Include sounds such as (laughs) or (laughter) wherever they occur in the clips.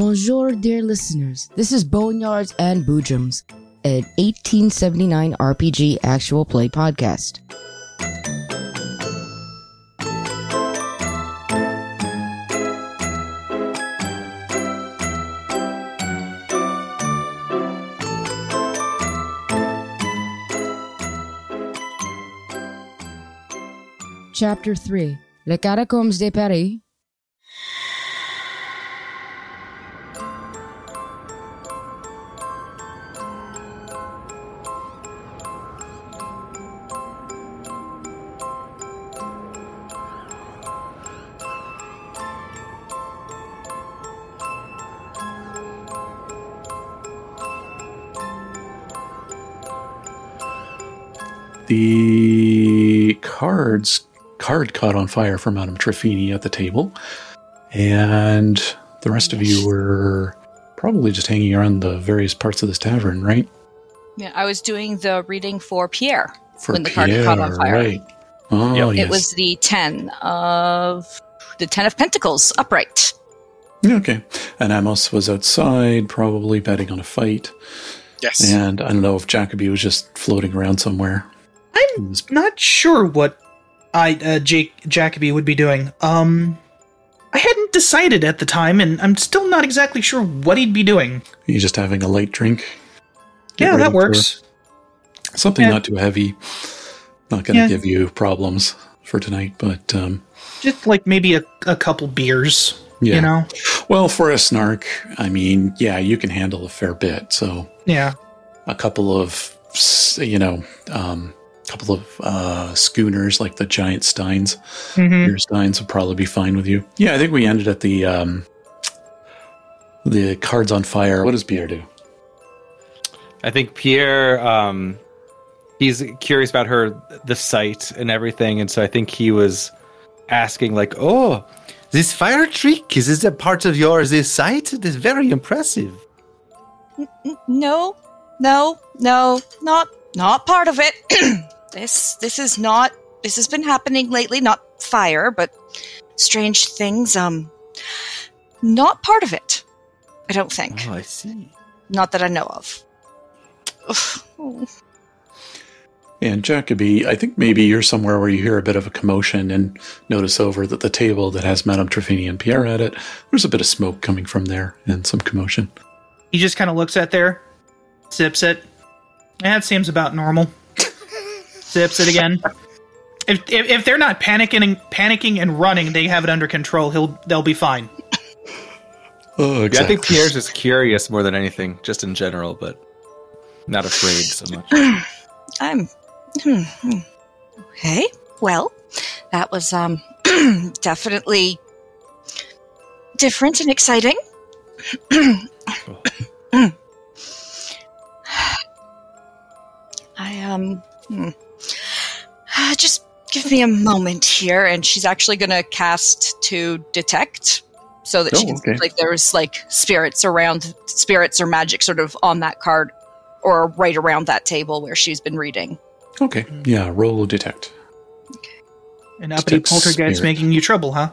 Bonjour, dear listeners. This is Boneyards and Boojums, an 1879 RPG actual play podcast. Chapter 3 Les Catacombes de Paris. Cards card caught on fire for Madame Trefini at the table, and the rest of you were probably just hanging around the various parts of this tavern, right? Yeah, I was doing the reading for Pierre For when the card caught on fire. right? Oh, Yep. yes. It was the ten of the ten of Pentacles upright. okay. And Amos was outside, probably betting on a fight. Yes. And I don't know if Jacoby was just floating around somewhere. I'm not sure what I uh, Jake Jacoby would be doing. Um, I hadn't decided at the time, and I'm still not exactly sure what he'd be doing. He's just having a light drink. Get yeah, that works. Something Yeah. not too heavy. Not going to Yeah. give you problems for tonight, but um, Just like maybe a, a couple beers. yeah. You know. Well, for a snark, I mean, yeah, you can handle a fair bit. So Yeah. a couple of, you know, um, couple of uh, schooners like the giant steins, hmm beer steins would probably be fine with you. Yeah, I think we ended at the um, the cards on fire. What does Pierre do? I think Pierre, um, he's curious about her, the sight and everything, and so I think he was asking, like, "Oh, this fire trick is this a part of your this sight? It is very impressive." No, no, no, not not part of it. (clears throat) this this is not. This has been happening lately. Not fire, but strange things. Um, not part of it. I don't think. Oh, I see. Not that I know of. Ugh. And Jacoby, I think maybe you're somewhere where you hear a bit of a commotion and notice over that the table that has Madame Trefini and Pierre at it, there's a bit of smoke coming from there and some commotion. He just kind of looks at there, sips it. That seems about normal. Sips it again. If, if if they're not panicking and panicking and running, they have it under control. He'll they'll be fine. Oh, Yeah, I think Pierre's just curious more than anything, just in general, but not afraid so much. (clears throat) I'm hmm, hmm. okay. Well, that was um (clears throat) definitely different and exciting. (clears throat) I um hmm. Uh, (sighs) just give me a moment here, and she's actually going to cast to detect, so that she Oh, can okay. like there's like spirits around, spirits or magic sort of on that card or right around that table where she's been reading. Okay, yeah, roll detect. Okay. An uppity Detect poltergeist spirit. making you trouble, huh?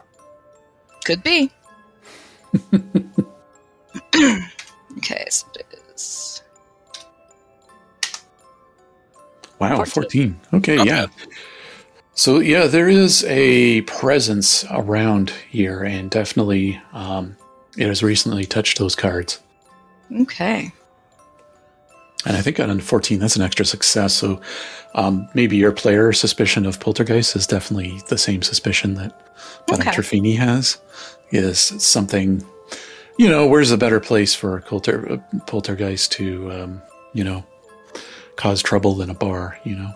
Could be. (laughs) (clears throat) okay, so Wow, 14. 14. Okay, Not yeah. bad. So, yeah, there is a presence around here, and definitely um, it has recently touched those cards. Okay. And I think on 14, that's an extra success. So um, maybe your player suspicion of poltergeist is definitely the same suspicion that Madame Okay. Trefini has. Is something, you know, where's a better place for a polter, uh, poltergeist to, um, you know, cause trouble in a bar, you know?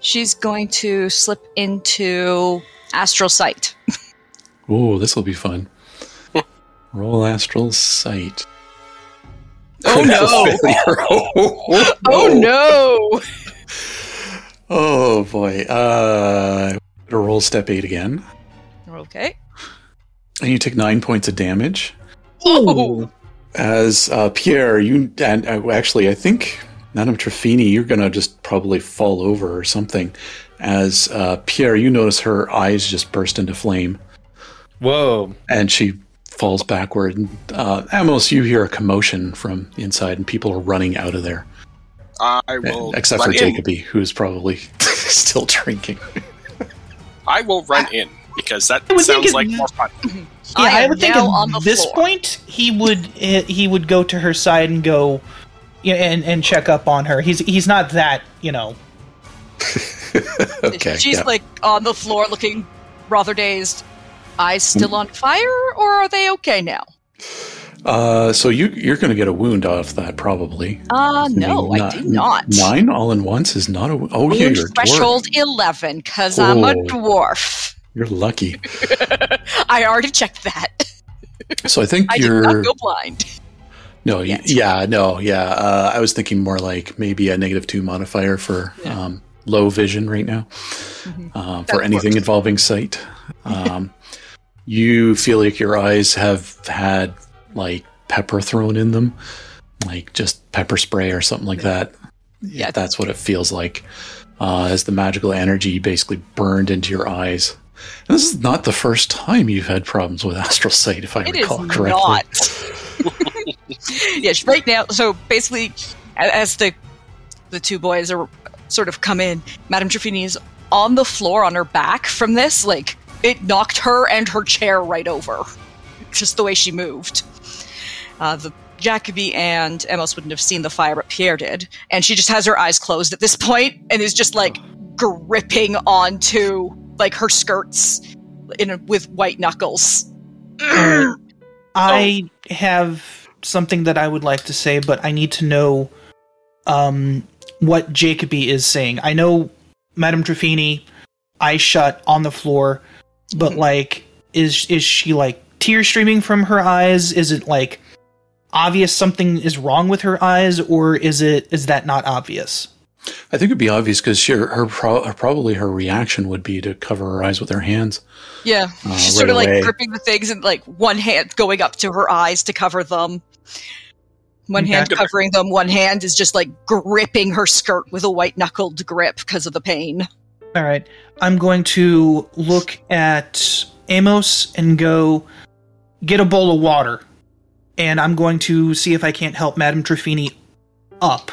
She's going to slip into astral sight. Oh, this will be fun. Roll astral sight. Oh (laughs) no! Oh no! (laughs) Oh boy. Uh, to roll step eight again, Okay. and you take nine points of damage. Oh. As uh, Pierre, you and uh, actually, I think Madame Trefini, you're gonna just probably fall over or something. As uh, Pierre, you notice her eyes just burst into flame, Whoa. and she falls backward. And, uh, Amos, you hear a commotion from inside, and people are running out of there, I will except run for in. Jacoby, who's probably (laughs) still drinking. I will run in because that I would think sounds like more fun. (clears throat) Yeah, I I, would think at this floor. point he would eh, he would go to her side and go, yeah, and and check up on her. He's he's not that you know. (laughs) okay, She's yeah. like on the floor looking rather dazed. Eyes still on fire, or are they okay now? Uh, so you you're going to get a wound off that probably. Uh, no, I Ni- do not. Nine all in once is not a. wo- Oh yeah, you're a dwarf. threshold 11, because I'm a Oh. dwarf. You're lucky. (laughs) I already checked that. So I think I you're not go blind. no, y- yeah, no, yeah. Uh, I was thinking more like maybe a negative two modifier for um, low vision right now um, for That anything works. involving sight. (laughs) Um, you feel like your eyes have had like pepper thrown in them, like just pepper spray or something like that. Yeah. that's what it feels like. Uh, as the magical energy basically burned into your eyes. And this is not the first time you've had problems with astral sight, if I It is recall correctly. not. (laughs) (laughs) yes, right now. So basically, as the the two boys are sort of come in, Madame Trafini is on the floor on her back from this. Like it knocked her and her chair right over, just the way she moved. Uh, the Jacoby and Amos wouldn't have seen the fire, but Pierre did, and she just has her eyes closed at this point and is just like gripping onto like her skirts in with white knuckles. (clears throat) I have something that I would like to say, but I need to know um, what Jacoby is saying. I know Madame Trafini, eyes shut on the floor, but Mhm. like, is is she like tears streaming from her eyes? Is it like obvious something is wrong with her eyes, or is it is that not obvious? I think it'd be obvious because her, her, pro- probably her reaction would be to cover her eyes with her hands. Yeah, Uh, she's right sort of like gripping the things and like one hand going up to her eyes to cover them. One Okay. hand covering them, one hand is just like gripping her skirt with a white knuckled grip because of the pain. All right, I'm going to look at Amos and go get a bowl of water, and I'm going to see if I can't help Madame Trafini up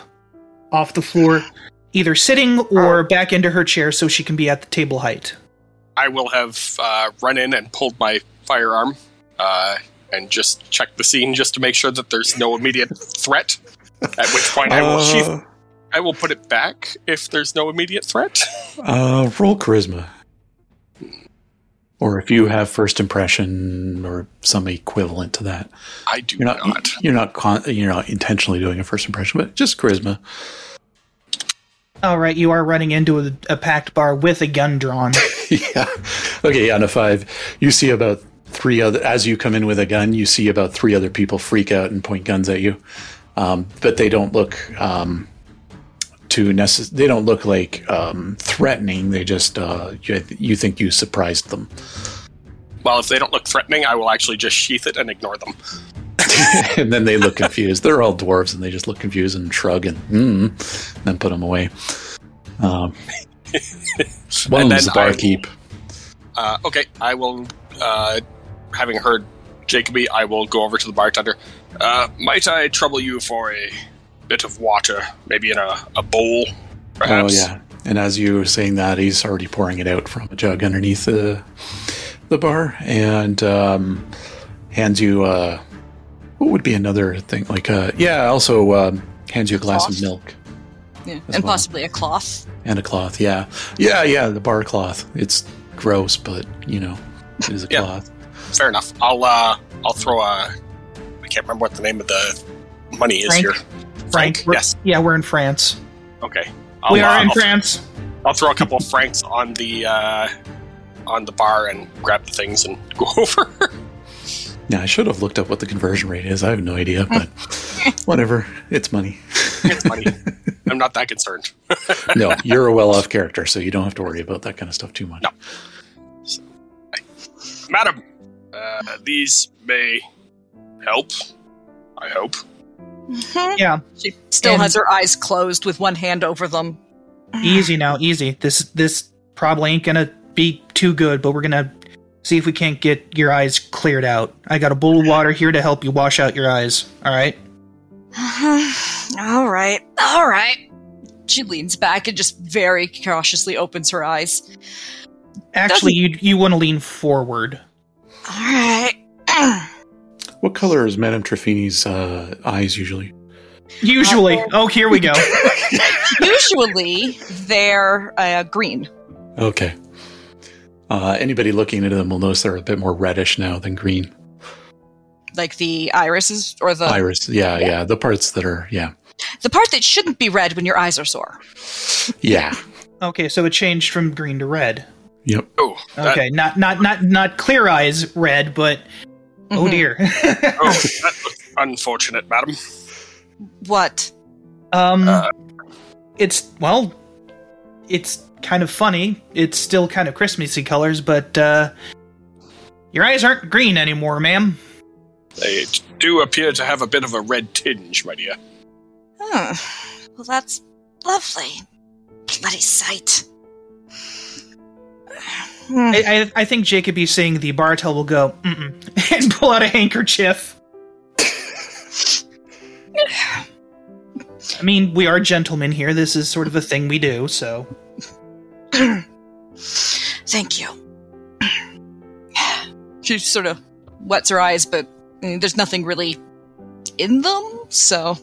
off the floor, either sitting or back into her chair so she can be at the table height. I will have uh, run in and pulled my firearm uh, and just check the scene just to make sure that there's no immediate threat. At which point I will Uh, sheath, I will put it back if there's no immediate threat. uh, roll charisma. Or if you have first impression or some equivalent to that. I do You're not, not. you're not con- you're not intentionally doing a first impression, but just charisma. All right, you are running into a, a packed bar with a gun drawn. (laughs) yeah. Okay, on a five, you see about three other. As you come in with a gun, you see about three other people freak out and point guns at you, um, but they don't look um, too necess- They don't look like um, threatening. They just uh, you, you think you surprised them, Well, if they don't look threatening, I will actually just sheath it and ignore them. (laughs) (laughs) and then they look confused. They're all dwarves, and they just look confused and shrug and mm, and then put them away. Um, (laughs) one And of them's the barkeep. Uh, okay, I will. Uh, having heard Jacoby, I will go over to the bartender. Uh, might I trouble you for a bit of water, maybe in a, a bowl, perhaps? Oh yeah. And as you were saying that, he's already pouring it out from a jug underneath the the bar, and um, hands you uh, what would be another thing like uh, yeah. Also um, hands you a glass Cloth? of milk Yeah. And well. possibly a cloth. and a cloth. Yeah, yeah, yeah. The bar cloth. It's gross, but you know, it is a Yeah. cloth. Fair enough. I'll uh, I'll throw a. I can't remember what the name of the money is Frank? here. Frank, we're- Yes. Yeah, we're in France. Okay. I'll, we are uh, in I'll, France. I'll throw a couple of francs on the uh, on the bar and grab the things and go (laughs) over. Yeah, I should have looked up what the conversion rate is. I have no idea, but (laughs) whatever. It's money. it's money. (laughs) I'm not that concerned. No, you're a well-off character, so you don't have to worry about that kind of stuff too much. No. Madam, uh, these may help. I hope. (laughs) Yeah, She still And- has her eyes closed with one hand over them. easy now, easy. This this probably ain't gonna be too good, but we're gonna See if we can't get your eyes cleared out. I got a bowl of water here to help you wash out your eyes. All right. (sighs) all right, all right. She leans back and just very cautiously opens her eyes. Actually, you you want to lean forward. All right. (clears throat) What color is Madame Trefini's uh, eyes usually? Usually. Oh, here we go. (laughs) Usually they're uh, green. Okay. Uh, anybody looking into them will notice they're a bit more reddish now than green. Like the irises or the Iris, yeah, yeah, the parts that are, yeah, the part that shouldn't be red when your eyes are sore. yeah, Okay, so it changed from green to red. yep. Oh, that, Okay, not not not not clear eyes red, but oh Mhm. dear. (laughs) oh, that looks unfortunate, madam. What? um, Uh. it's well, it's kind of funny. It's still kind of Christmassy colors, but uh, your eyes aren't green anymore, ma'am. They do appear to have a bit of a red tinge, my dear. Hmm. Well, that's lovely. Bloody sight. I, I, I think Jacoby seeing the Bartel will go Mm-mm, and (laughs) pull out a handkerchief. I mean, we are gentlemen here. This is sort of a thing we do. So Thank you. she sort of wets her eyes, but I mean, there's nothing really in them, so.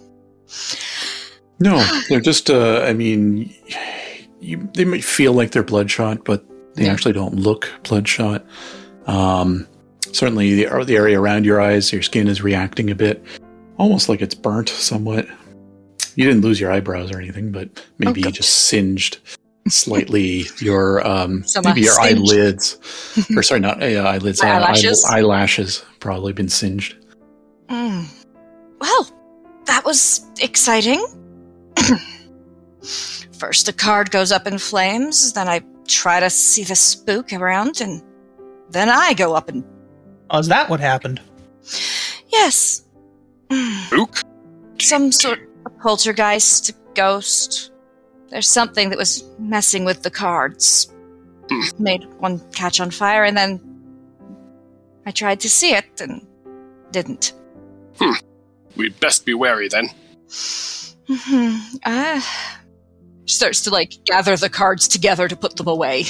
No, they're just, uh, I mean, you, they might feel like they're bloodshot, but they Yeah. actually don't look bloodshot. Um, certainly, the, the area around your eyes, your skin is reacting a bit, almost like it's burnt somewhat. You didn't lose your eyebrows or anything, but maybe you just singed slightly (laughs) your um, Some, maybe uh, your singed. eyelids, (laughs) or sorry, not uh, eyelids, uh, eyelashes? eyelashes probably been singed. Mm. Well, that was exciting. (clears throat) First, the card goes up in flames, then I try to see the spook around, and then I go up and. Oh, is that what happened? Yes. Spook? Some sort of poltergeist, ghost. There's something that was messing with the cards. Hmm. Made one catch on fire, and then I tried to see it and didn't. Hmm. We'd best be wary then. hmm Uh, starts to like gather the cards together to put them away.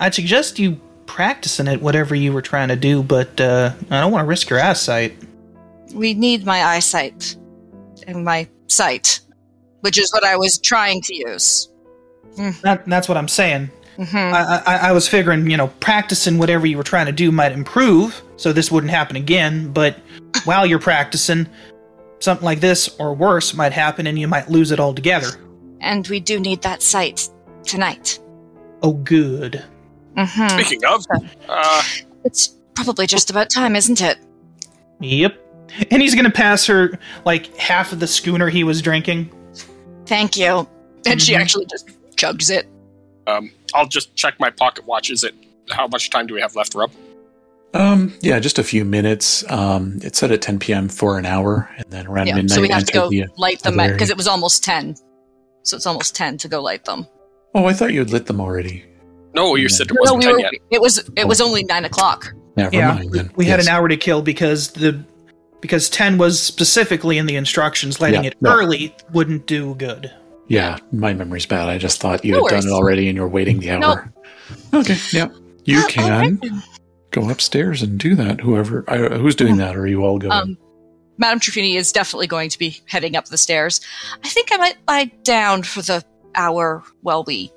I'd suggest you practicing it, whatever you were trying to do, but uh, I don't want to risk your eyesight. We need my eyesight and my sight, which is what I was trying to use. That, that's what I'm saying. hmm I, I, I was figuring, you know, practicing whatever you were trying to do might improve, so this wouldn't happen again. But (laughs) while you're practicing, something like this or worse might happen, and you might lose it altogether. And we do need that sight tonight. Oh, good. Hmm Speaking of, uh, It's probably just about time, isn't it? Yep. And he's gonna pass her like half of the schooner he was drinking. Thank you. And she Mhm. actually just chugs it. um, I'll just check my pocket watch. Is it how much time do we have left, Rob? Um, yeah, just a few minutes. Um, it's set at 10 p.m. for an hour, and then around Yeah, midnight. so we have to go the- light them other because it was almost 10. So it's almost 10 to go light them. Oh, I thought you had lit them already. No, you Yeah. said it No, wasn't we ten were, yet. it was it was only 9 o'clock. Never yeah, mind then. we had Yes. an hour to kill because the because ten was specifically in the instructions. Lighting Yeah, it no. early wouldn't do good. Yeah, my memory's bad. I just thought you No had done it already and you're waiting the hour. Okay, yeah. You Uh, can right go upstairs and do that. Whoever, I, who's doing that? Or are you all going? Um, Madame Truffini is definitely going to be heading up the stairs. I think I might lie down for the hour while we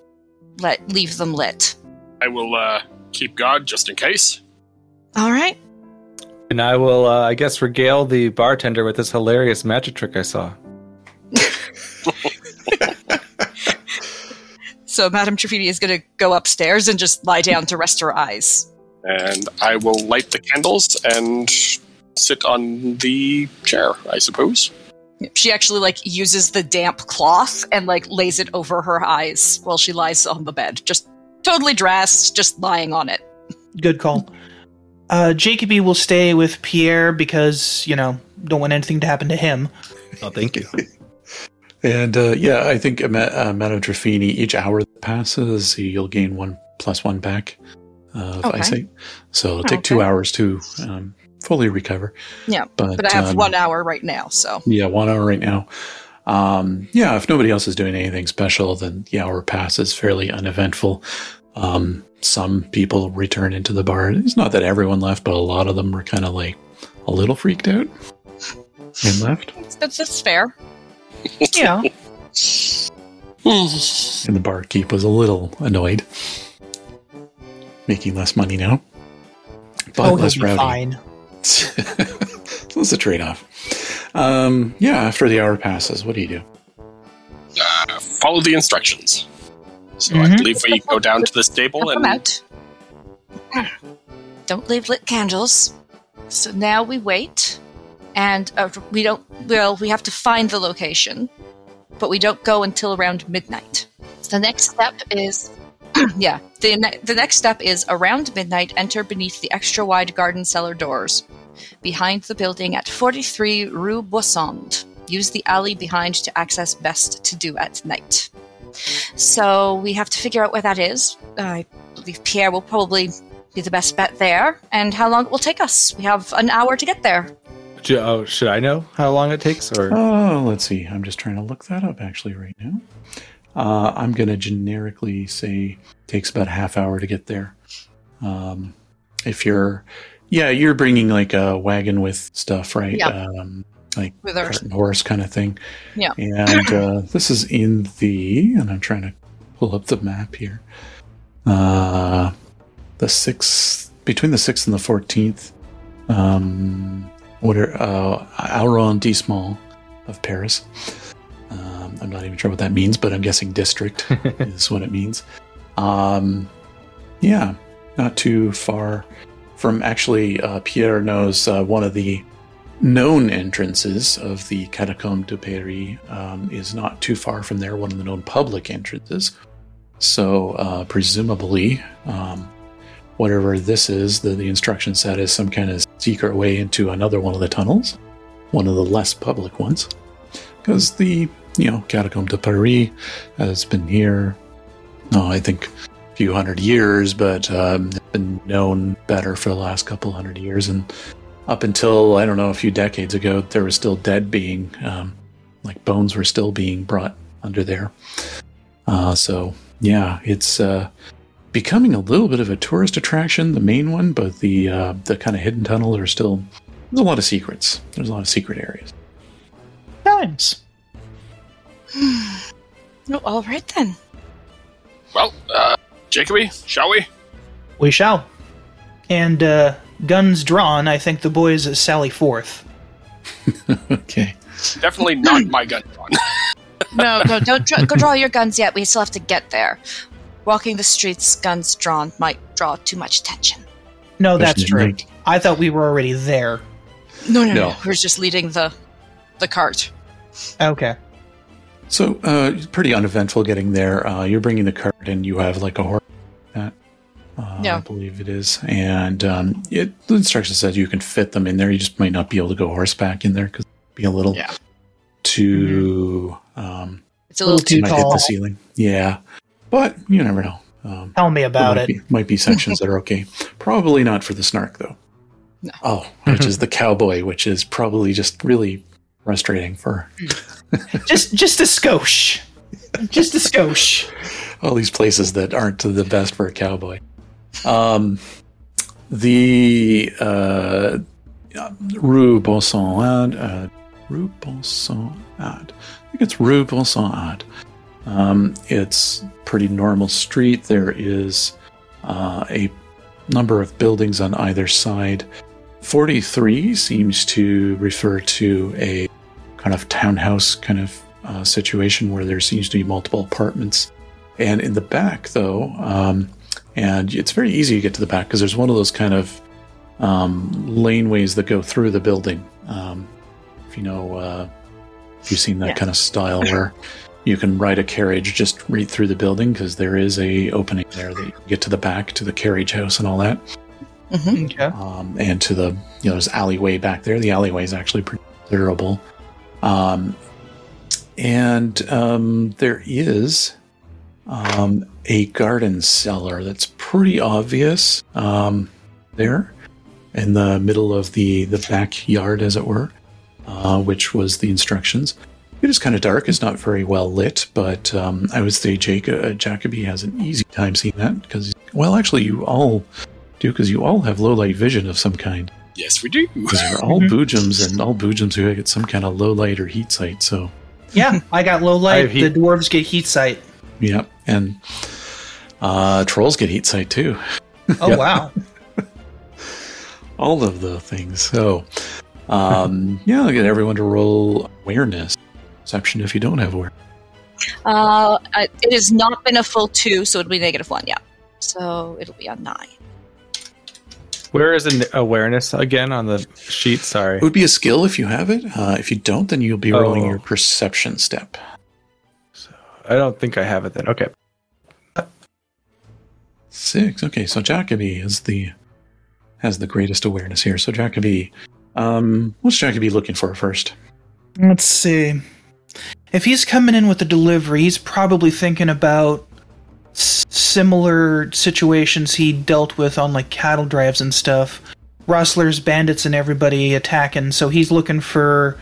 let leave them lit. I will uh, keep guard just in case. All right. And I will, uh, I guess, regale the bartender with this hilarious magic trick I saw. (laughs) So Madame Truffini is going to go upstairs and just lie down to rest her eyes. And I will light the candles and sit on the chair, I suppose. She actually like uses the damp cloth and like lays it over her eyes while she lies on the bed, just totally dressed, just lying on it. Good call. Uh, Jacoby will stay with Pierre because you know don't want anything to happen to him. Oh, thank you. (laughs) and uh, yeah, I think uh, Ma- uh, Madame Trefini, each hour that passes, you'll gain one plus one back. of Okay. eyesight. So it'll take two hours to um, fully recover. Yeah, But, But I have um, one hour right now, so Yeah, one hour right now. Um, yeah, if nobody else is doing anything special, then the hour passes fairly uneventful. Um, some people return into the bar. It's not that everyone left, but a lot of them were kind of like a little freaked out and left. that's, that's fair. (laughs) Yeah. (sighs) And the barkeep was a little annoyed, making less money now, but oh, he'll less be rowdy. fine. So it's a trade-off. Um, yeah, after the hour passes, what do you do? Uh, follow the instructions. So I Mhm. believe we go down to the stable and out. Don't leave lit candles. So now we wait, and uh, we don't. Well, we have to find the location, but we don't go until around midnight. So the next step is, (clears throat) yeah, the ne- the next step is around midnight. Enter beneath the extra wide garden cellar doors, behind the building at forty three Rue Boissond. Use the alley behind to access best to do at night. So we have to figure out where that is. I believe Pierre will probably be the best bet there, and how long it will take us. We have an hour to get there. Sh- oh, should I know how long it takes? Or Oh, let's see. I'm just trying to look that up actually right now. Uh, I'm going to generically say takes about a half hour to get there. Um, if you're, yeah, you're bringing like a wagon with stuff, right? Yeah. Um, like With our horse kind of thing. Yeah. And (clears throat) uh, this is in the, and I'm trying to pull up the map here. Uh, the sixth, between the sixth and the fourteenth. Um, what are uh, arrondissement of Paris? Um, I'm not even sure what that means, but I'm guessing district (laughs) is what it means. Um, yeah, not too far from actually. Uh, Pierre knows uh, one of the known entrances of the Catacombe de Paris um, is not too far from there. One of the known public entrances. So uh, presumably, um, whatever this is, the, the instruction set is some kind of secret way into another one of the tunnels, one of the less public ones, because the you know Catacombe de Paris has been here. Oh, I think a few hundred years, but um, been known better for the last couple hundred years, and up until I don't know a few decades ago, there was still dead being um, like bones were still being brought under there. Uh, so yeah, it's uh, becoming a little bit of a tourist attraction, the main one, but the uh, the kind of hidden tunnels are still there's a lot of secrets. There's a lot of secret areas. (sighs) Times. Oh, all right then. well, uh, Jacoby, shall we? We shall. And uh, guns drawn, I think the boys sally forth. (laughs) okay. Definitely not my gun drawn. (laughs) No, no, don't dra- go draw your guns yet. We still have to get there. Walking the streets, guns drawn, might draw too much attention. No, that's Especially true. night. I thought we were already there. No, no, no. No. We're just leading the the cart. Okay. So uh, pretty uneventful getting there. Uh, you're bringing the cart, and you have like a horse. That uh, Yeah. I believe it is, and um, it, the instruction says you can fit them in there. You just might not be able to go horseback in there because it'd be a little Yeah. too. Um, It's a little Too too might hit the ceiling. Yeah, but you never know. Um, Tell me about might it. Be, might be sections that are okay. Probably not for the snark though. No. Oh, which is the cowboy, which is probably just really frustrating for Just just a skosh. Just a skosh. all these places that aren't the best for a cowboy. Um, the uh, Rue Bonson uh, Rue Bonson ad. I think it's Rue Bonson Um, it's pretty normal street. There is uh, a number of buildings on either side. Forty-three seems to refer to a kind of townhouse kind of uh, situation where there seems to be multiple apartments. And in the back, though, um, and it's very easy to get to the back because there's one of those kind of um, laneways that go through the building. Um, if you know, uh, if you've seen that Yeah. kind of style where you can ride a carriage just right through the building because there is a opening there that you can get to the back to the carriage house and all that Mhm. Okay. um, and to the you know there's alleyway back there. The alleyway is actually pretty considerable, um, and um, there is um, a garden cellar that's pretty obvious um, there in the middle of the, the backyard, as it were, uh, which was the instructions. It is kind of dark. It's not very well lit, but um, I would say Jake, uh, Jacoby has an easy time seeing that because, well, actually, you all do because you all have low light vision of some kind. Yes, we do. Because you're all (laughs) boojums, and all boojums who get some kind of low light or heat sight. So, Yeah, I got low light. have heat. The dwarves get heat sight. yeah, and uh, trolls get heat sight too. Oh wow. (laughs) all of the things. So, um, (laughs) yeah, I'll get everyone to roll awareness. Perception if you don't have awareness. Uh, it has not been a full two, so it'll be negative one. Yeah. So it'll be a nine. Where is an awareness again on the sheet? Sorry. It would be a skill if you have it. Uh, if you don't, then you'll be rolling Oh. your perception step. So I don't think I have it then. Okay. Six. Okay, so Jacoby is the has the greatest awareness here. So Jacoby, um, what's Jacoby looking for first? Let's see. If he's coming in with a delivery, he's probably thinking about s- similar situations he dealt with on like cattle drives and stuff. Rustlers, bandits, and everybody attacking. So he's looking for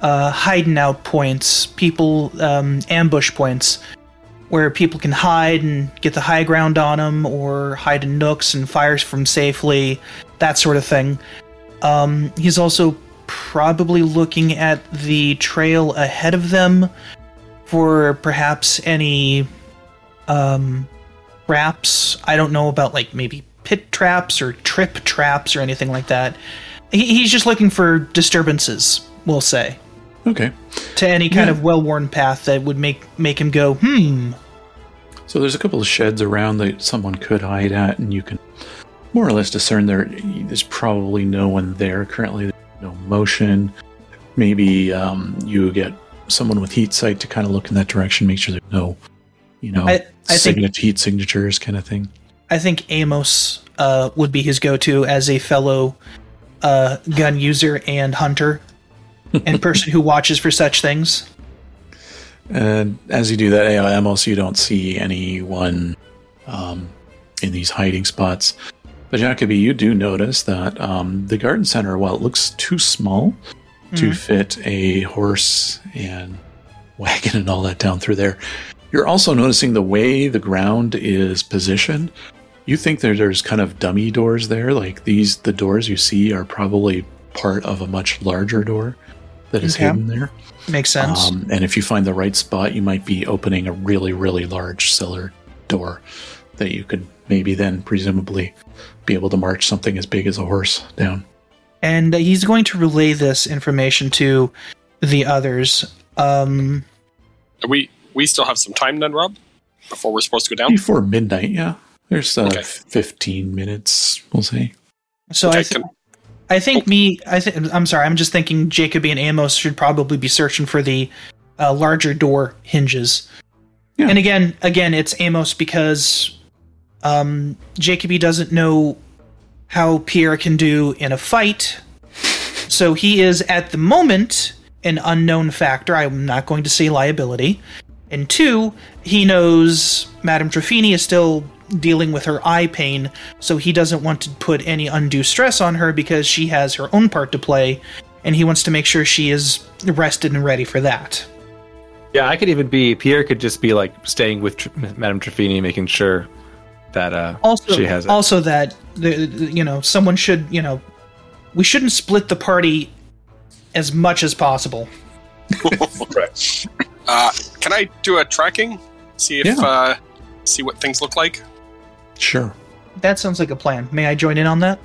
uh, hiding out points, people um, ambush points, where people can hide and get the high ground on them, or hide in nooks and fires from safely, that sort of thing. Um, he's also probably looking at the trail ahead of them for perhaps any um, traps. I don't know about like maybe pit traps or trip traps or anything like that. He, he's just looking for disturbances, we'll say, Okay, to any kind Yeah. of well-worn path that would make make him go, hmm. so there's a couple of sheds around that someone could hide at, and you can more or less discern there. There's probably no one there currently. There's no motion. Maybe um, you get someone with heat sight to kind of look in that direction, make sure there's no, you know, I- I think- heat signatures kind of thing. I think Amos uh, would be his go-to as a fellow uh, gun user and hunter, (laughs) and person who watches for such things. And as you do that, Amos, you don't see anyone um, in these hiding spots. But Jacoby, you do notice that um, the garden center, while it looks too small to Mhm. fit a horse and wagon and all that down through there, you're also noticing the way the ground is positioned. You think that there's kind of dummy doors there, like these. The doors you see are probably part of a much larger door that is Okay. hidden there. Makes sense. Um, and if you find the right spot, you might be opening a really, really large cellar door that you could maybe then presumably be able to march something as big as a horse down. and uh, he's going to relay this information to the others. Um, we we still have some time then, Rob, before we're supposed to go down. Before midnight, yeah. There's uh, Okay. 15 minutes, we'll say. so Okay, I, th- can- I think me. I think I'm sorry. I'm just thinking Jacoby and Amos should probably be searching for the uh, larger door hinges. Yeah. And again, again, it's Amos because um, Jacoby doesn't know how Pierre can do in a fight. So he is at the moment an unknown factor. I'm not going to say liability. And two, he knows Madame Trafini is still dealing with her eye pain, so he doesn't want to put any undue stress on her because she has her own part to play, and he wants to make sure she is rested and ready for that. Yeah, I could even be Pierre. Could just be like staying with Tr- Madame Trafini, making sure that uh, Also, she has it. also that the, the- you know someone should you know we shouldn't split the party as much as possible. (laughs) Uh, can I do a tracking? See if Yeah. uh, see what things look like. Sure. That sounds like a plan. May I join in on that?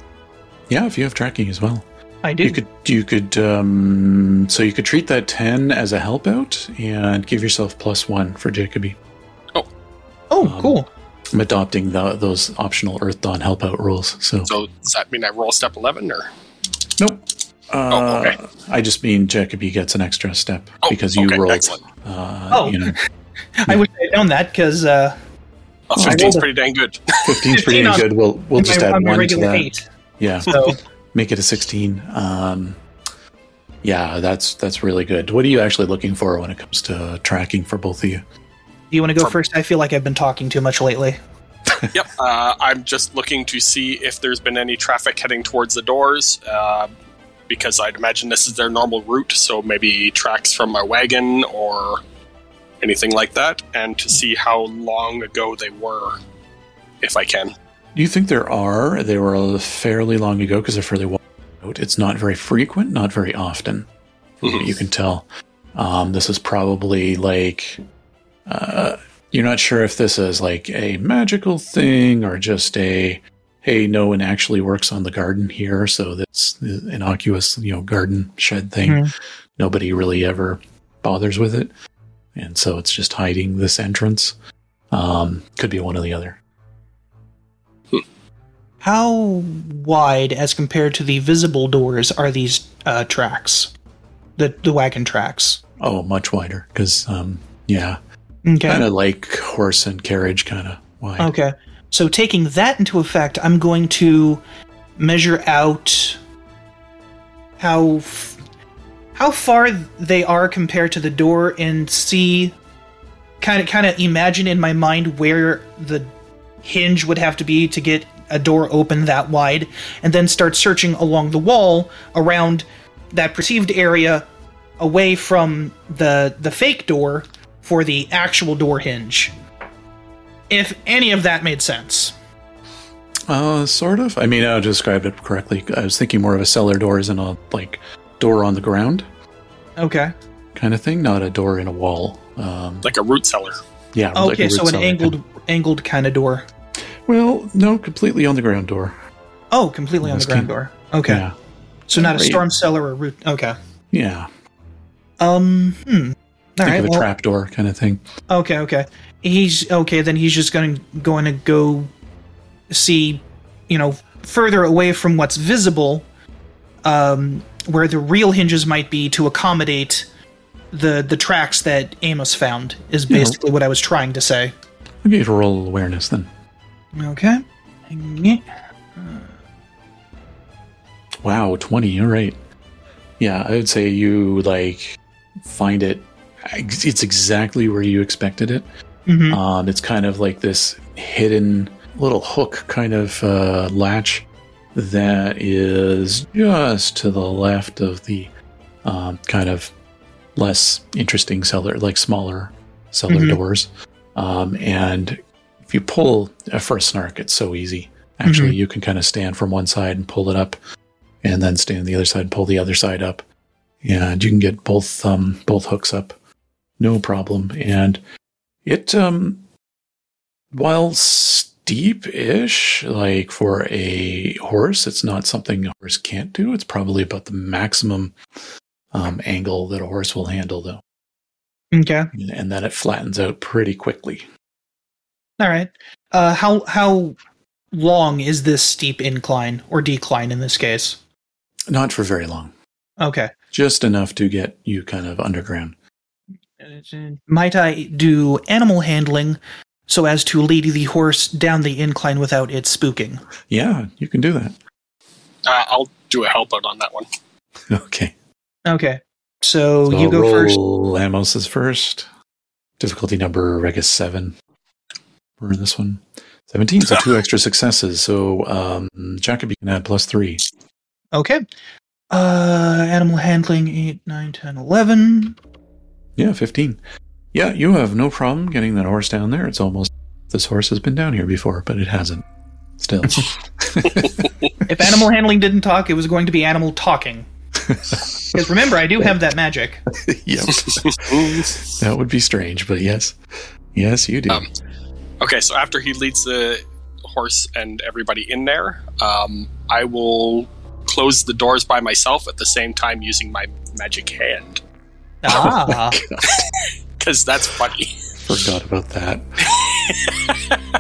Yeah, if you have tracking as well. I do. You could, you could, um, so you could treat that 10 as a help out and give yourself plus one for Jacoby. oh, um, cool. I'm adopting the, those optional Earthdawn help out rules. So, So does that mean I roll step eleven or? nope. Uh, Oh, okay. I just mean Jacoby gets an extra step Oh, because you okay, rolled. excellent. Uh, Oh. you know, (laughs) I wish I had known that because uh, Oh, I 15's pretty dang good. (laughs) 15's pretty 15 on- good. We'll we'll just my- add on one to that. eight. Yeah, So make it a 16. Um, yeah, that's that's really good. What are you actually looking for when it comes to tracking for both of you? Do you want to go From- first? I feel like I've been talking too much lately. (laughs) yep. Uh, I'm just looking to see if there's been any traffic heading towards the doors, uh, because I'd imagine this is their normal route. So maybe tracks from my wagon or anything like that, and to see how long ago they were, if I can. Do you think there are? They were fairly long ago because they're fairly well out. It's not very frequent, not very often. Mhm. You can tell. Um, this is probably like uh, you're not sure if this is like a magical thing or just a hey, no one actually works on the garden here, so this innocuous you know garden shed thing. Mhm. Nobody really ever bothers with it, and so it's just hiding this entrance. Um, could be one or the other. How wide, as compared to the visible doors, are these uh, tracks? The the wagon tracks. Oh, much wider because um, yeah, Okay. kind of like horse and carriage, kind of wide. Okay. So taking that into effect, I'm going to measure out how f- how far they are compared to the door and see kind of kind of imagine in my mind where the hinge would have to be to get a door open that wide and then start searching along the wall around that perceived area away from the the fake door for the actual door hinge if any of that made sense. Uh, sort of. I mean, I described it correctly. I was thinking more of a cellar door as in a like door on the ground Okay. kind of thing, not a door in a wall. Um, Like a root cellar. yeah. like Okay, a so an cellar angled kind angled kind of door. well, no, completely on the ground door. Oh, completely on the ground door. Okay. Yeah. So not a storm cellar or root. Okay. Yeah. Um. Hmm. All Think right. of a well, trap door kind of thing. okay. Okay. He's okay. Then he's just going going to go see, you know, further away from what's visible, um, where the real hinges might be to accommodate the the tracks that Amos found. Is Yeah. basically what I was trying to say. I'll get you to roll awareness then. Okay. Wow, 20. You're right. Yeah, I would say you like find it. It's exactly where you expected it. Hmm Um, it's kind of like this hidden little hook kind of uh, latch that is just to the left of the um, kind of less interesting cellar, like smaller cellar Mhm. doors. Um, and if you pull for a snark, it's so easy. Actually, you can kind of stand from one side and pull it up, and then stand on the other side and pull the other side up, and you can get both um, both hooks up, no problem. And it um while steep-ish, like for a horse, it's not something a horse can't do. It's probably about the maximum um, angle that a horse will handle, though, Okay. and then it flattens out pretty quickly. All right. Uh, how how long is this steep incline or decline in this case? Not for very long, Okay. just enough to get you kind of underground. Might I do animal handling so as to lead the horse down the incline without it spooking? Yeah, you can do that. Uh, I'll do a help out on that one. (laughs) Okay. Okay. So, So you I'll go first. roll Amos is first. Difficulty number, I guess, seven. We're in this one. 17, so two extra successes. So um, Jacoby can add plus three. Okay. Uh, animal handling 8, 9, 10, 11. Yeah, 15. Yeah, you have no problem getting that horse down there. It's almost. This horse has been down here before, but it hasn't. Still. (laughs) (laughs) If animal handling didn't talk, it was going to be animal talking. Because remember, I do have that magic. (laughs) yep. That would be strange, but yes. Yes, you do. Um, Okay, so after he leads the horse and everybody in there, um, I will close the doors by myself at the same time using my magic hand. Ah. Because (laughs) that's funny. Forgot about that. (laughs)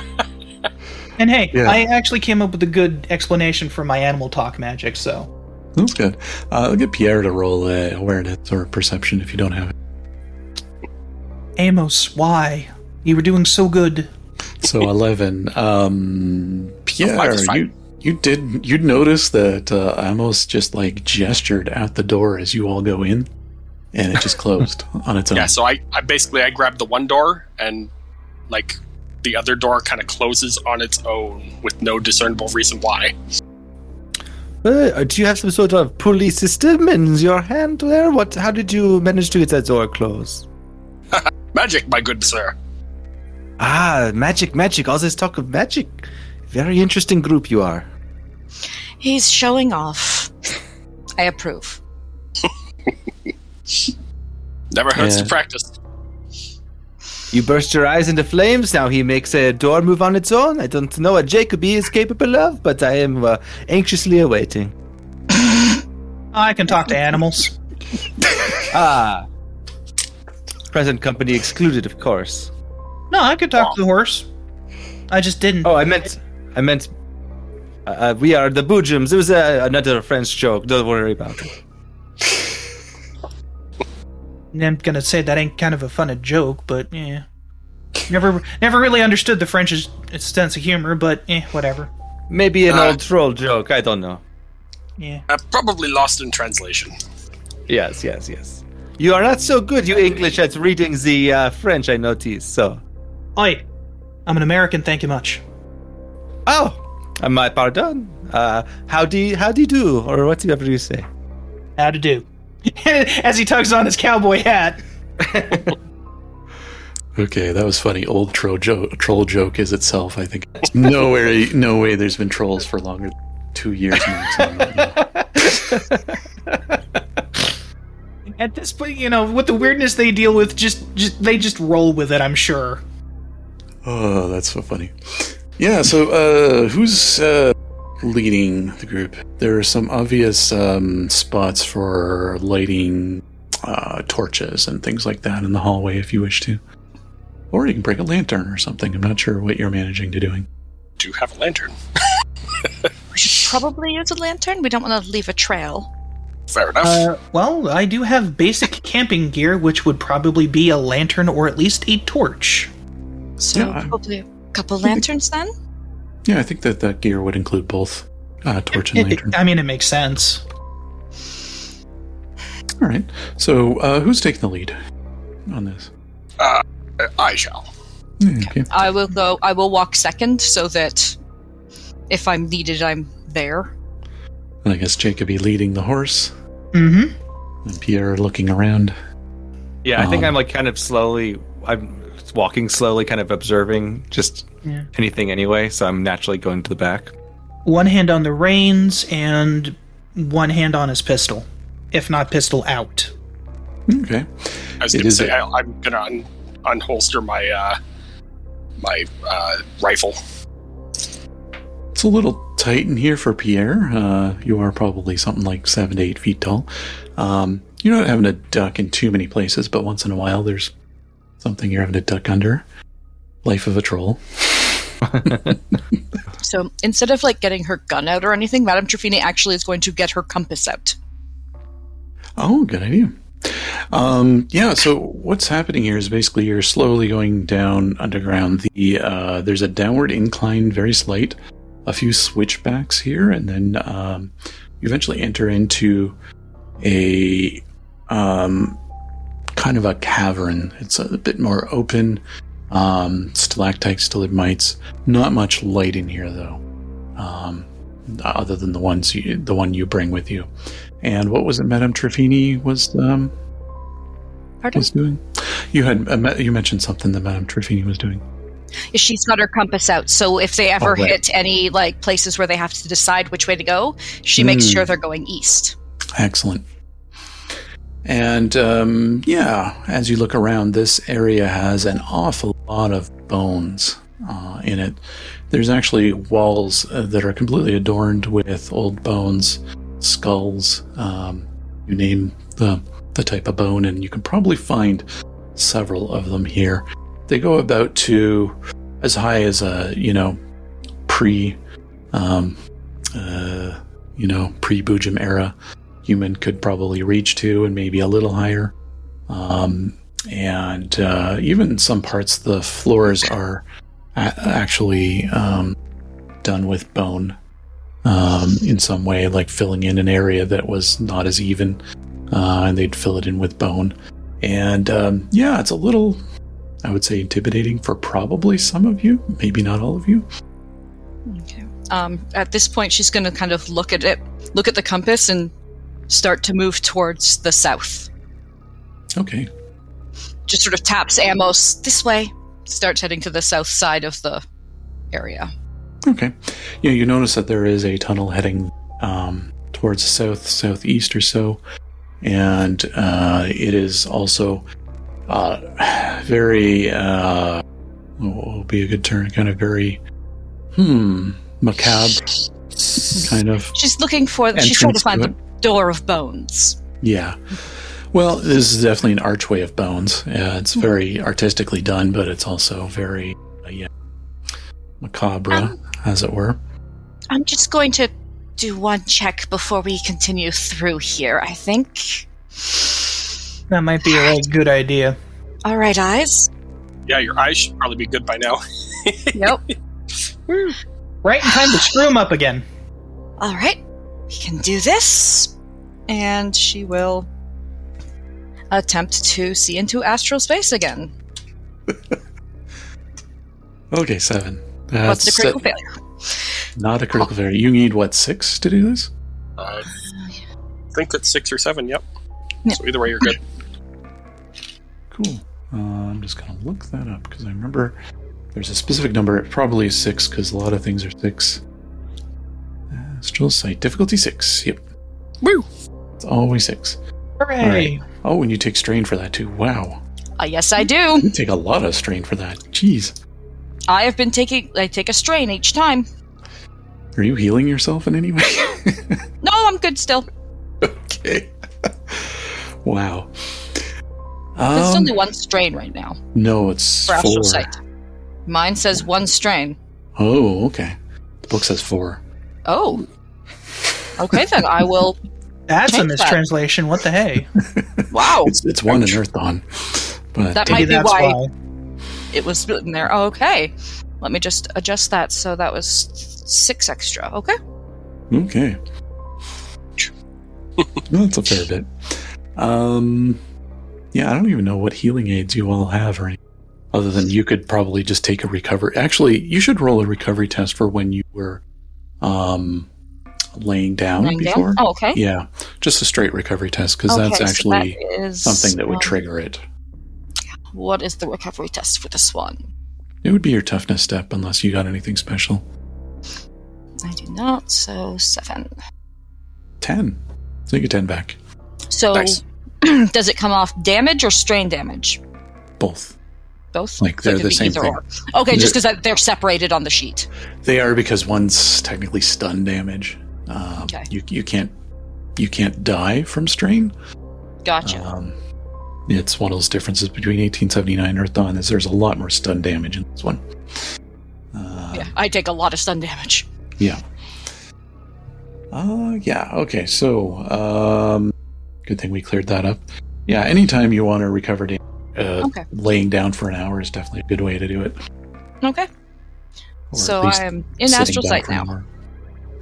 And hey, Yeah. I actually came up with a good explanation for my animal talk magic, so. That's good. Uh, I'll get Pierre to roll uh, awareness or perception if you don't have it. Amos, why? You were doing so good. So (laughs) eleven. Um, Pierre, minus five. you you did you notice that uh, Amos just like gestured at the door as you all go in, and it just closed on its own. Yeah, so I, I basically I grabbed the one door and like the other door kind of closes on its own with no discernible reason why. Uh, do you have some sort of pulley system in your hand there? What? How did you manage to get that door closed? (laughs) Magic, my good sir. Ah, magic, magic. All this talk of magic. Very interesting group you are. He's showing off. I approve. Never hurts Yeah. to practice. You burst your eyes into flames. Now he makes a door move on its own. I don't know what Jacoby is capable of, but I am uh, anxiously awaiting. (laughs) I can talk to animals. (laughs) Ah. Present company excluded, of course. No, I could talk to the horse. I just didn't. Oh, I meant, I meant, uh, uh, we are the Boojums. It was uh, another French joke. Don't worry about it. I'm gonna say that ain't kind of a funny joke, but yeah. Never, never really understood the French's sense of humor, but eh, whatever. Maybe an Uh, old troll joke. I don't know. Yeah. Uh, probably lost in translation. Yes, yes, yes. You are not so good, you English, at reading the uh, French. I notice. So, Oi, I'm an American. Thank you much. oh, uh, my pardon. Uh, how do you, how do you do, or whatever you say? How to do? (laughs) As he tugs on his cowboy hat. (laughs) Okay, that was funny. Old troll joke, troll joke is itself. I think (laughs) no way, no way. There's been trolls for longer than two years. At this point, you know, with the weirdness they deal with, just, just they just roll with it. I'm sure. Oh, that's so funny. Yeah. So, uh, who's uh, leading the group? There are some obvious um, spots for lighting uh, torches and things like that in the hallway, if you wish to. Or you can bring a lantern or something. I'm not sure what you're managing to doing. Do have a lantern. (laughs) We should probably use a lantern. We don't want to leave a trail. Fair enough. Uh, well, I do have basic camping gear, which would probably be a lantern or at least a torch. So Yeah, probably a couple lanterns then. Yeah, I think that that gear would include both uh, torch and It- it- lantern. I mean, it makes sense. All right. So, uh, who's taking the lead on this? Uh, I shall. Okay. I will go. I will walk second, so that if I'm needed, I'm there. And I guess Jacoby leading the horse, Mm-hmm. and Pierre looking around. Yeah, I think Um, I'm like kind of slowly. I'm walking slowly, kind of observing just Yeah. anything anyway. So I'm naturally going to the back. One hand on the reins and one hand on his pistol, if not pistol out. Okay. I was going to say a- I, I'm going to un- unholster my uh, my uh, rifle. It's a little tight in here for Pierre. Uh, you are probably something like seven to eight feet tall. Um, you're not having to duck in too many places, but once in a while there's something you're having to duck under. Life of a troll. (laughs) So instead of like getting her gun out or anything, Madame Trefini actually is going to get her compass out. Oh, good idea. Um, yeah, so what's happening here is basically you're slowly going down underground. The uh, there's a downward incline, very slight, a few switchbacks here, and then um, you eventually enter into a um, kind of a cavern. It's a bit more open, um, stalactites, stalagmites. Not much light in here though, um, other than the ones you, the one you bring with you. And what was it, Madame Trefini was um, Pardon? was doing? You had uh, you mentioned something that Madame Trefini was doing. She's got her compass out, so if they ever Oh, right. hit any like places where they have to decide which way to go, she makes Hmm. sure they're going east. Excellent. And um, yeah, as you look around, this area has an awful lot of bones uh, in it. There's actually walls uh, that are completely adorned with old bones, skulls. Um, you name the the type of bone, and you can probably find several of them here. They go about to as high as a you know pre, um, uh, you know pre Boojum era human could probably reach to, and maybe a little higher. Um, and uh, even some parts, the floors are a- actually um, done with bone um, in some way, like filling in an area that was not as even, uh, and they'd fill it in with bone. And um, yeah, it's a little, I would say intimidating for probably some of you, maybe not all of you. Okay. Um, at this point, she's going to kind of look at it, look at the compass, and start to move towards the south. Okay. Just sort of taps Amos this way. Starts heading to the south side of the area. Okay. Yeah, you notice that there is a tunnel heading um, towards the south, southeast or so, and uh, it is also uh, very. Uh, what will be a good term? Kind of very, hmm, macabre, kind of. She's looking for. she's trying to find to the door of bones. Yeah. Well, this is definitely an archway of bones. Uh, it's very artistically done, but it's also very, uh, yeah, macabre, Um, as it were. I'm just going to do one check before we continue through here. I think. That might be a good idea. All right, eyes. Yeah, your eyes should probably be good by now. (laughs) Yep. Right in time to screw them up again. All right, we can do this. And she will attempt to see into astral space again. (laughs) Okay, seven. What's the critical uh, failure? Not a critical failure. You need what six to do this? Uh, I think that's six or seven. Yep. Yeah. So either way, you're good. (coughs) Cool. Uh, I'm just gonna look that up because I remember there's a specific number. It probably is six because a lot of things are six. Astral sight difficulty six. Yep, Woo! It's always six. Hooray! Oh, and you take strain for that too. Wow, Uh, yes, I do. you take a lot of strain for that. Jeez, I have been taking. I take a strain each time. are you healing yourself in any way? (laughs) No, I'm good still. okay. (laughs) wow. There's Um, only one strain right now no, it's for four. astral sight. Mine says one strain. Oh, okay. The book says four. Oh. Okay, then I will. That's a Change that. mistranslation. What the hey? (laughs) Wow, It's it's one in Earthdawn, but That might be that's why- why. it was in there. Okay, let me just adjust that. So that was six extra. Okay. Okay. (laughs) That's a fair bit. Um, yeah, I don't even know what healing aids you all have, or anything, other than you could probably just take a recovery. Actually, you should roll a recovery test for when you were um, laying down Laying down? before. Oh, okay. Yeah, just a straight recovery test because Okay, that's so actually that is, something that would um, trigger it. What is the recovery test for this one? It would be your toughness step unless you got anything special. I do not. So seven. Ten. So you get ten back. So Nice. (clears throat) does it come off damage or strain damage? Both. Both. Like, they're could the same thing. or. Okay, just because they're separated on the sheet. They are because one's technically stun damage. Um, Okay. You you can't you can't die from strain. Gotcha. Um, it's one of those differences between 1879 and Earthdawn is there's a lot more stun damage in this one. Uh, yeah, I take a lot of stun damage. Yeah. Uh, yeah. Okay. So, um, good thing we cleared that up. Yeah. Anytime you want to recover damage, uh, Okay. laying down for an hour is definitely a good way to do it. Okay. Or so I am in astral sight now.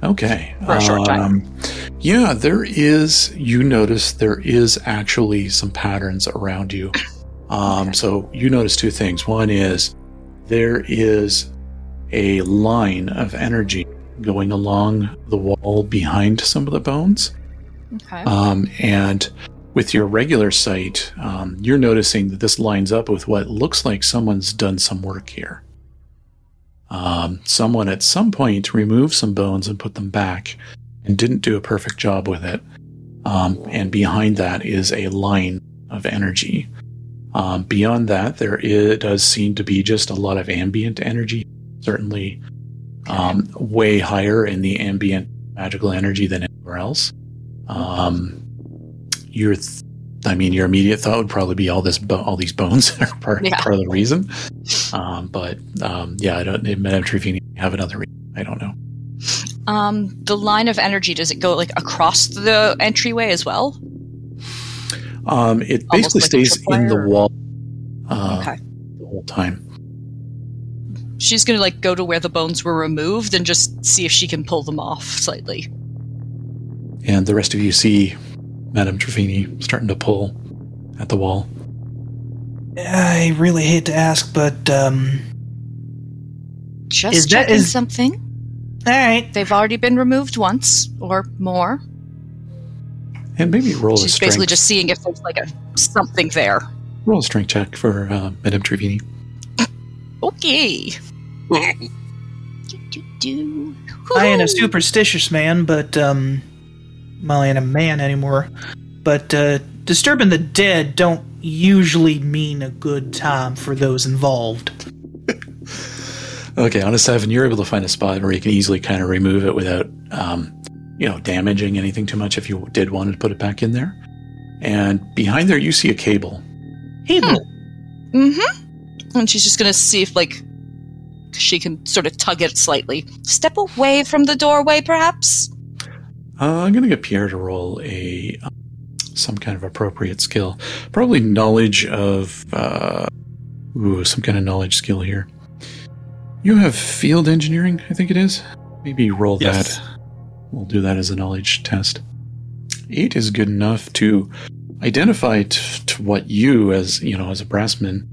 Okay. For a short time. Um, Yeah, there is. You notice there is actually some patterns around you. Um, Okay. So you notice two things. One is there is a line of energy going along the wall behind some of the bones. Okay. Um, and with your regular sight, um, you're noticing that this lines up with what looks like someone's done some work here. Um, someone at some point removed some bones and put them back and didn't do a perfect job with it. Um, and behind that is a line of energy. Um, beyond that, there does seem to be just a lot of ambient energy, certainly um, way higher in the ambient magical energy than anywhere else. Um, your, th- I mean, your immediate thought would probably be all this, bo- all these bones (laughs) are part, Yeah. part of the reason. Um, but um, yeah, I don't. It might have another reason. I don't know. Um, the line of energy does it go like across the entryway as well? Um, it Almost basically like stays in the wall uh, Okay. the whole time. She's gonna like go to where the bones were removed and just see if she can pull them off slightly. And the rest of you see Madame Trevini starting to pull at the wall. I really hate to ask, but um, Just Is checking is- something. all right. They've already been removed once or more. And maybe roll a She's strength. basically just seeing if there's like a something there. roll a strength check for uh, Madame Trevini. Okay. (laughs) do, do, do. I ain't a superstitious man, but um, well, I ain't a man anymore. But uh, disturbing the dead don't usually mean a good time for those involved. (laughs) Okay, on a seven, you're able to find a spot where you can easily kind of remove it without, um, you know, damaging anything too much if you did want to put it back in there. And behind there, you see a cable. Hey, Hmm. Mm-hmm. And she's just gonna see if like she can sort of tug it slightly. Step away from the doorway, perhaps. Uh, I'm going to get Pierre to roll a um, some kind of appropriate skill. Probably knowledge of uh, ooh, some kind of knowledge skill here. You have field engineering, I think it is. Maybe roll Yes. that. We'll do that as a knowledge test. Eight is good enough to identify t- to what you, as you know, as a brassman,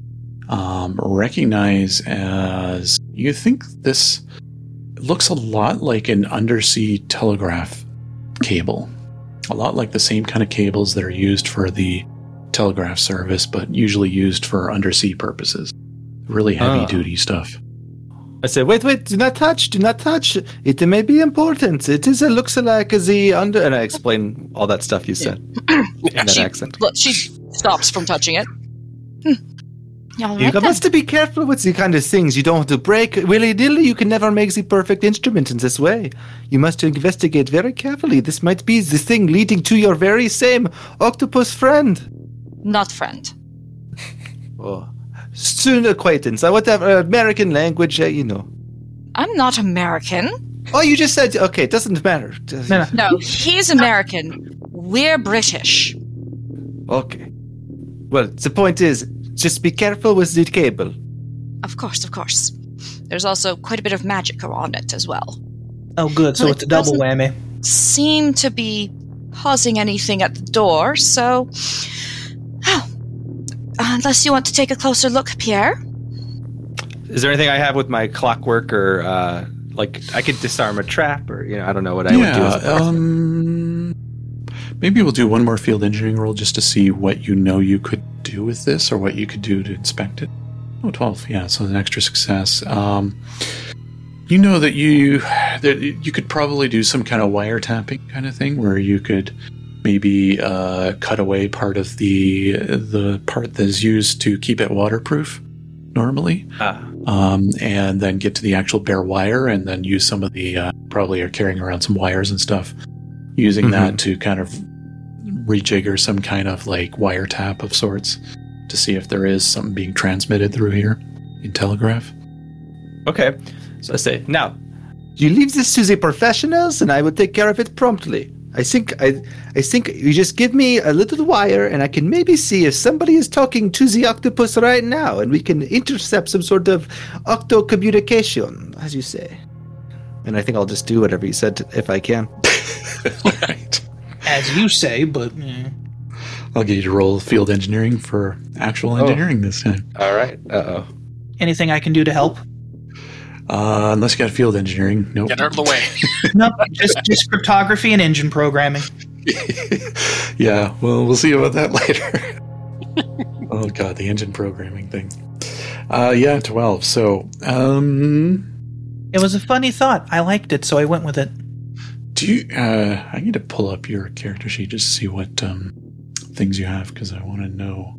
um, recognize as you think this looks a lot like an undersea telegraph cable. A lot like the same kind of cables that are used for the telegraph service, but usually used for undersea purposes. Really heavy Ah. duty stuff. I said, wait, wait, do not touch, do not touch. It may be important. It is a looks like the under. And I explain all that stuff you said in that She- accent. Look, she stops from touching it. All You right, then. must be careful with the kind of things. You don't want to break willy nilly. You can never make the perfect instrument in this way. You must investigate very carefully. This might be the thing leading to your very same octopus friend. Not friend. (laughs) Oh, soon acquaintance. Uh, Whatever American language, uh, you know. I'm not American. Oh, you just said okay. It doesn't matter. No, no. No, he's American. We're British. Okay. Well, the point is, just be careful with the cable. Of course, of course. There's also quite a bit of magic around it as well. Oh, good. So Well, it's a double whammy. Seem to be causing anything at the door, so. Oh. Unless you want to take a closer look, Pierre. Is there anything I have with my clockwork or uh, like I could disarm a trap or you know I don't know what I would do. As a yeah, um, maybe we'll do one more field engineering roll just to see what you know you could do with this or what you could do to inspect it. Oh, 12. Yeah, so an extra success. Um, you know that you that you could probably do some kind of wiretapping kind of thing where you could maybe uh, cut away part of the the part that is used to keep it waterproof normally Ah, um, and then get to the actual bare wire and then use some of the uh, probably are carrying around some wires and stuff using that to kind of rejigger some kind of like wiretap of sorts to see if there is something being transmitted through here in telegraph okay. So I say now, you leave this to the professionals, and I will take care of it promptly. I think I, I think you just give me a little wire, and I can maybe see if somebody is talking to the octopus right now, and we can intercept some sort of octo communication, as you say. And I think I'll just do whatever you said if I can. (laughs) right As you say, but eh. i'll get you to roll field engineering for actual engineering this time All right. Uh oh. anything I can do to help? uh, unless you got field engineering nope Get out of the way. (laughs) nope. Just just cryptography and engine programming. (laughs) yeah, well, we'll see about that (laughs) later. oh god, the engine programming thing. Uh, yeah, twelve. So, um, It was a funny thought. I liked it, so I went with it. Do you? Uh, I need to pull up your character sheet just to see what um things you have because I want to know.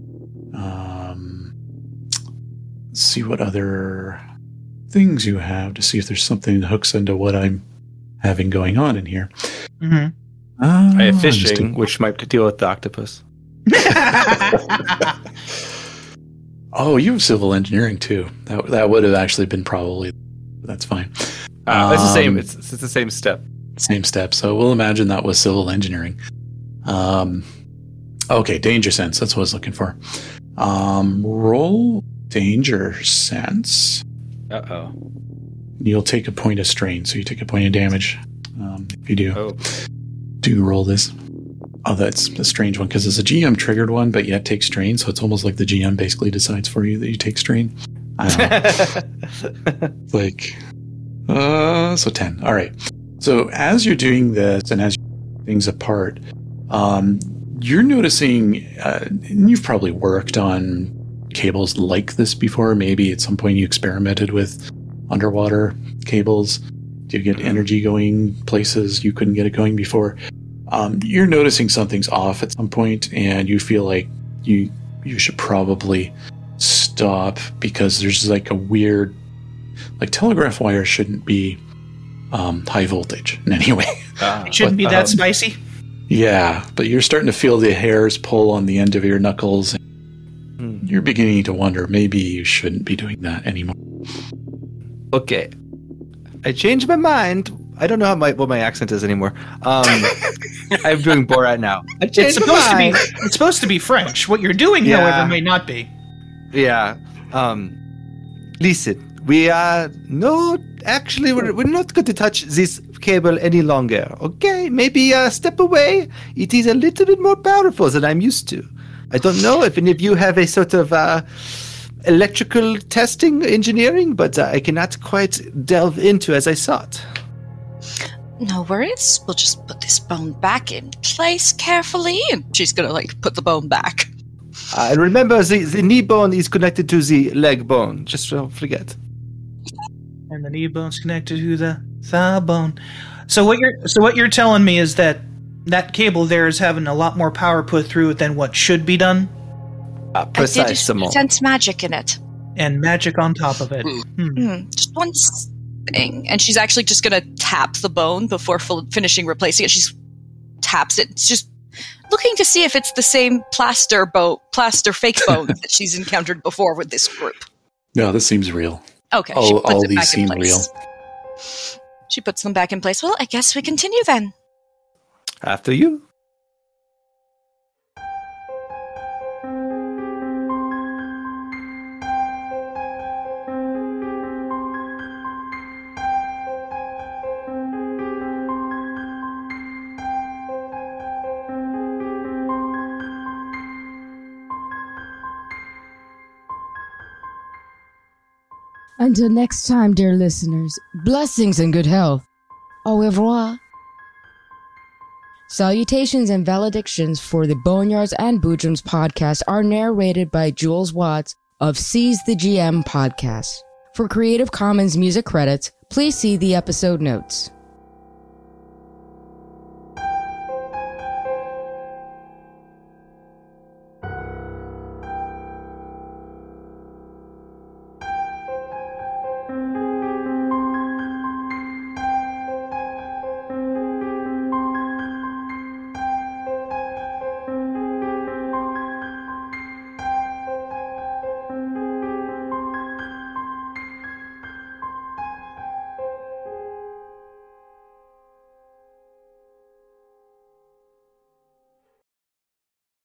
Um, see what other things you have to see if there's something that hooks into what I'm having going on in here. hmm Uh, I have just a- fishing, which might deal with the octopus. (laughs) Oh, you have civil engineering too. That that would have actually been probably. That's fine. Uh, it's the same. Um, It's, it's the same step. Same step. So we'll imagine that was civil engineering. Um, okay, danger sense. That's what I was looking for. Um, roll danger sense. Uh oh. You'll take a point of strain, so you take a point of damage. Um, if you do, Oh. do roll this. Oh, that's a strange one because it's a GM triggered one, but yet takes strain. So it's almost like the GM basically decides for you that you take strain. I don't know. like, uh, so 10. All right. So as you're doing this and as you're things apart, um, you're noticing, uh, and you've probably worked on cables like this before. Maybe at some point you experimented with underwater cables to get energy going places you couldn't get it going before. Um, you're noticing something's off at some point, and you feel like you you should probably stop because there's like a weird, like telegraph wire shouldn't be um, high voltage (laughs) in any way. Ah, It shouldn't be that uh, spicy. Yeah, but you're starting to feel the hairs pull on the end of your knuckles. Hmm. You're beginning to wonder maybe you shouldn't be doing that anymore. okay. I changed my mind. I don't know how my what my accent is anymore. Um, (laughs) I'm doing Borat now. I changed It's supposed my to be. It's supposed to be French. What you're doing, Yeah. however, may not be. Yeah. Um, listen, we are no. Actually, we're, we're not going to touch this cable any longer. Okay, maybe uh, step away. It is a little bit more powerful than I'm used to. I don't know if any of you have a sort of uh, electrical testing engineering, but uh, I cannot quite delve into as I sought. No worries. We'll just put this bone back in place carefully, and she's gonna like put the bone back. Uh, remember, the, the knee bone is connected to the leg bone. Just don't forget. And the knee bone's connected to the thigh bone. So what you're so what you're telling me is that that cable there is having a lot more power put through it than what should be done, Uh, I did sense magic in it. and magic on top of it. Hmm. Hmm, just one thing, and she's actually just gonna tap the bone before full- finishing replacing it. She taps it. It's just looking to see if it's the same plaster bone, plaster fake bone (laughs) that she's encountered before with this group. No, this seems real. Okay, All- she puts all it these back in seem real. She puts them back in place. Well, I guess we continue then. After you. Until next time, dear listeners, blessings and good health. Au revoir. Salutations and valedictions for the Boneyards and Boojums podcast are narrated by Jules Watts of Seize the GM podcast. For Creative Commons music credits, please see the episode notes.